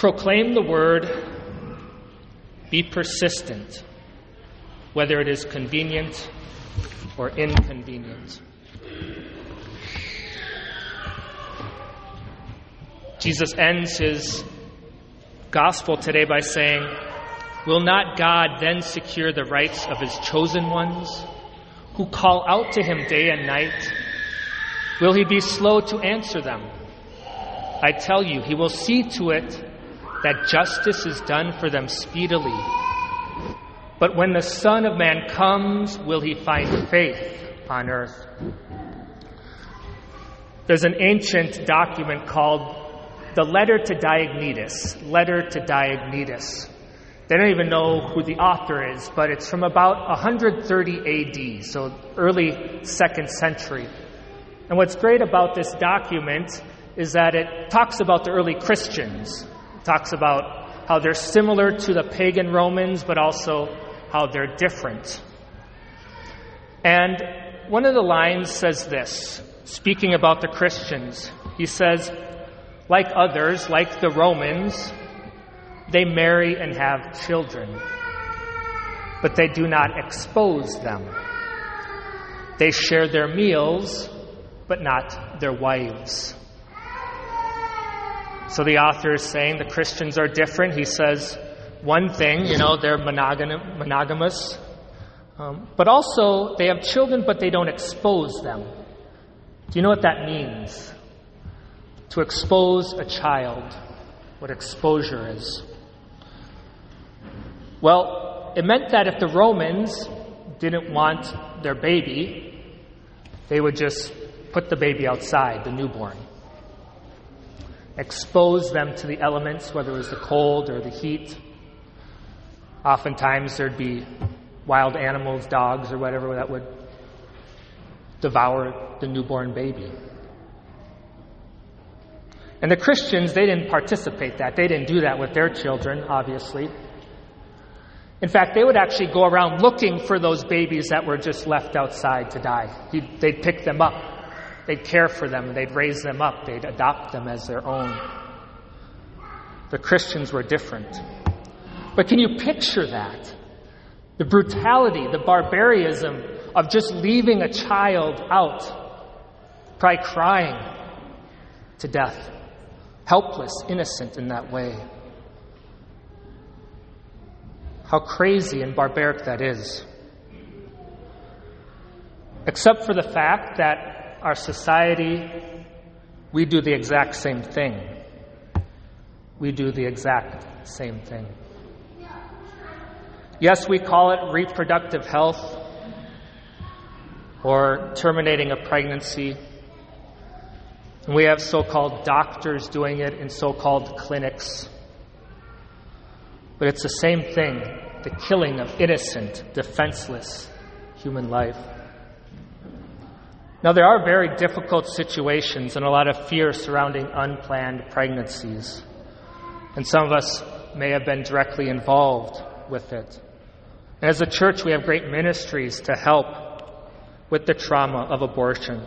Proclaim the word, be persistent, whether it is convenient or inconvenient. Jesus ends his gospel today by saying, Will not God then secure the rights of his chosen ones who call out to him day and night? Will he be slow to answer them? I tell you, he will see to it that justice is done for them speedily. But when the Son of Man comes, will he find faith on earth? There's an ancient document called the Letter to Diognetus. Letter to Diognetus. They don't even know who the author is, but it's from about 130 AD, so early second century. And what's great about this document is that it talks about the early Christians. Talks about how they're similar to the pagan Romans, but also how they're different. And one of the lines says this, speaking about the Christians. He says, like others, like the Romans, they marry and have children, but they do not expose them. They share their meals, but not their wives. So the author is saying the Christians are different. He says one thing, you know, they're monogam- monogamous, um, but also they have children, but they don't expose them. Do you know what that means? To expose a child, what exposure is. Well, it meant that if the Romans didn't want their baby, they would just put the baby outside, the newborn. Expose them to the elements, whether it was the cold or the heat. Oftentimes there'd be wild animals, dogs or whatever, that would devour the newborn baby. And the Christians, they didn't participate that. They didn't do that with their children, obviously. In fact, they would actually go around looking for those babies that were just left outside to die. They'd pick them up, they'd care for them, they'd raise them up, they'd adopt them as their own. The Christians were different. But can you picture that? The brutality, the barbarism of just leaving a child out, probably crying to death, helpless, innocent in that way. How crazy and barbaric that is. Except for the fact that our society, we do the exact same thing. We do the exact same thing. Yes, we call it reproductive health or terminating a pregnancy. And we have so called doctors doing it in so called clinics. But it's the same thing the killing of innocent, defenseless human life. Now, there are very difficult situations and a lot of fear surrounding unplanned pregnancies. And some of us may have been directly involved with it. And as a church, we have great ministries to help with the trauma of abortion.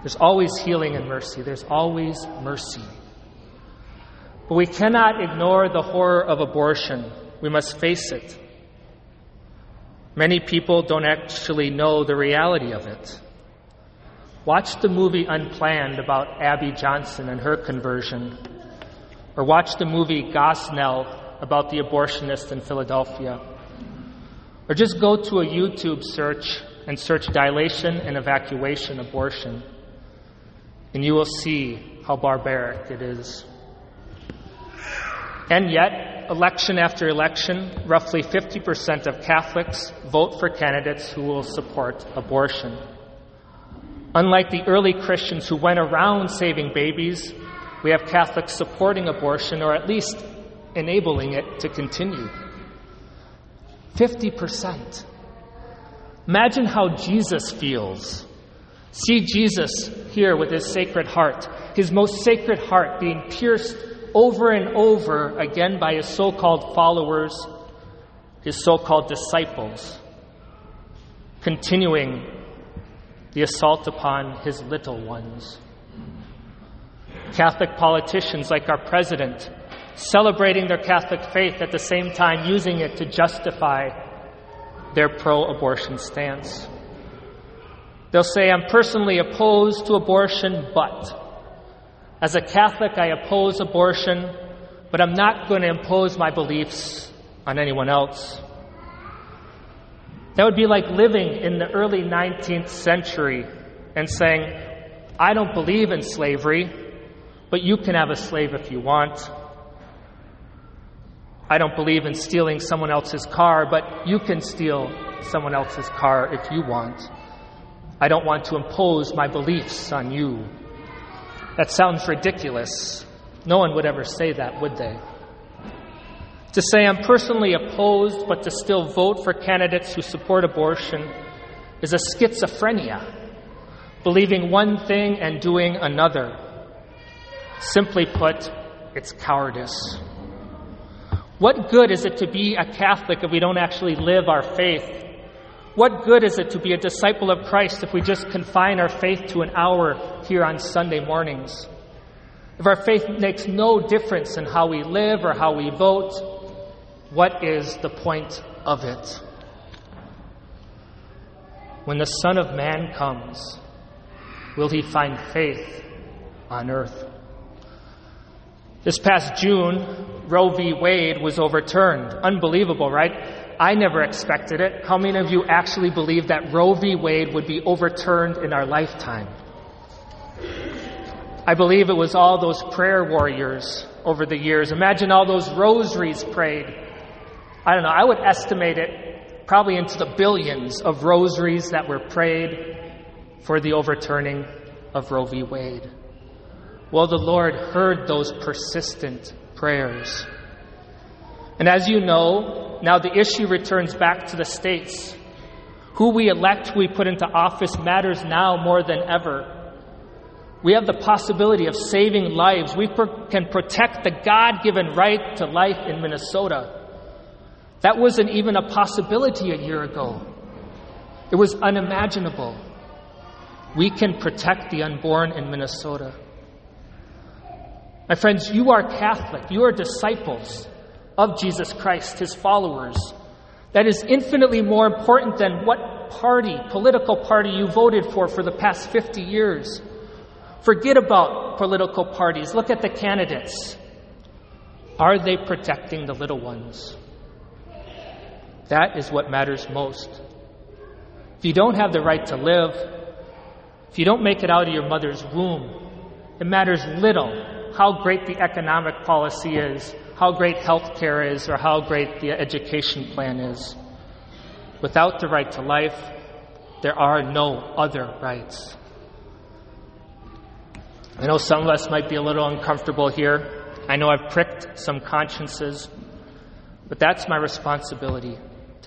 There's always healing and mercy, there's always mercy. But we cannot ignore the horror of abortion. We must face it. Many people don't actually know the reality of it. Watch the movie Unplanned about Abby Johnson and her conversion. Or watch the movie Gosnell about the abortionist in Philadelphia. Or just go to a YouTube search and search dilation and evacuation abortion. And you will see how barbaric it is. And yet, election after election, roughly 50% of Catholics vote for candidates who will support abortion. Unlike the early Christians who went around saving babies, we have Catholics supporting abortion or at least enabling it to continue. 50%. Imagine how Jesus feels. See Jesus here with his sacred heart, his most sacred heart being pierced over and over again by his so called followers, his so called disciples, continuing the assault upon his little ones. Catholic politicians like our president celebrating their Catholic faith at the same time using it to justify their pro abortion stance. They'll say, I'm personally opposed to abortion, but. As a Catholic, I oppose abortion, but I'm not going to impose my beliefs on anyone else. That would be like living in the early 19th century and saying, I don't believe in slavery, but you can have a slave if you want. I don't believe in stealing someone else's car, but you can steal someone else's car if you want. I don't want to impose my beliefs on you. That sounds ridiculous. No one would ever say that, would they? To say I'm personally opposed, but to still vote for candidates who support abortion is a schizophrenia, believing one thing and doing another. Simply put, it's cowardice. What good is it to be a Catholic if we don't actually live our faith? What good is it to be a disciple of Christ if we just confine our faith to an hour here on Sunday mornings? If our faith makes no difference in how we live or how we vote, what is the point of it? When the Son of Man comes, will he find faith on earth? This past June, Roe v. Wade was overturned. Unbelievable, right? I never expected it. How many of you actually believe that Roe v. Wade would be overturned in our lifetime? I believe it was all those prayer warriors over the years. Imagine all those rosaries prayed. I don't know, I would estimate it probably into the billions of rosaries that were prayed for the overturning of Roe v. Wade. Well, the Lord heard those persistent prayers. And as you know, now the issue returns back to the states. Who we elect, we put into office matters now more than ever. We have the possibility of saving lives. We pro- can protect the God given right to life in Minnesota. That wasn't even a possibility a year ago, it was unimaginable. We can protect the unborn in Minnesota. My friends, you are Catholic. You are disciples of Jesus Christ, his followers. That is infinitely more important than what party, political party you voted for for the past 50 years. Forget about political parties. Look at the candidates. Are they protecting the little ones? That is what matters most. If you don't have the right to live, if you don't make it out of your mother's womb, it matters little how great the economic policy is, how great health care is, or how great the education plan is. Without the right to life, there are no other rights. I know some of us might be a little uncomfortable here. I know I've pricked some consciences, but that's my responsibility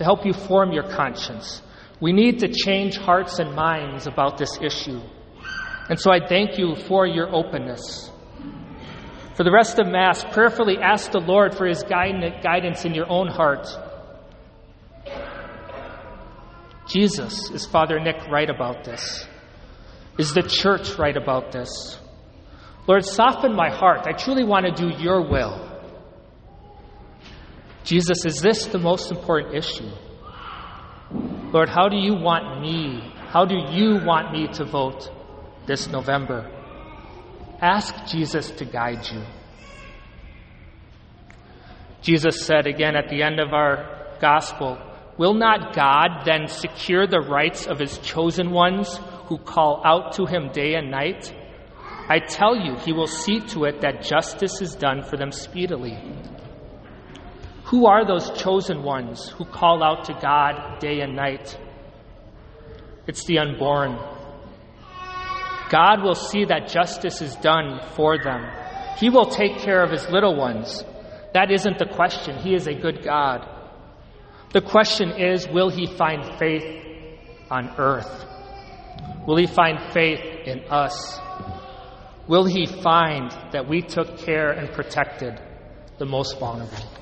to help you form your conscience. We need to change hearts and minds about this issue. And so I thank you for your openness. For the rest of Mass, prayerfully ask the Lord for His guidance in your own heart. Jesus, is Father Nick right about this? Is the church right about this? Lord, soften my heart. I truly want to do your will. Jesus, is this the most important issue? Lord, how do you want me? How do you want me to vote this November? Ask Jesus to guide you. Jesus said again at the end of our gospel, Will not God then secure the rights of his chosen ones who call out to him day and night? I tell you, he will see to it that justice is done for them speedily. Who are those chosen ones who call out to God day and night? It's the unborn. God will see that justice is done for them. He will take care of his little ones. That isn't the question. He is a good God. The question is will he find faith on earth? Will he find faith in us? Will he find that we took care and protected the most vulnerable?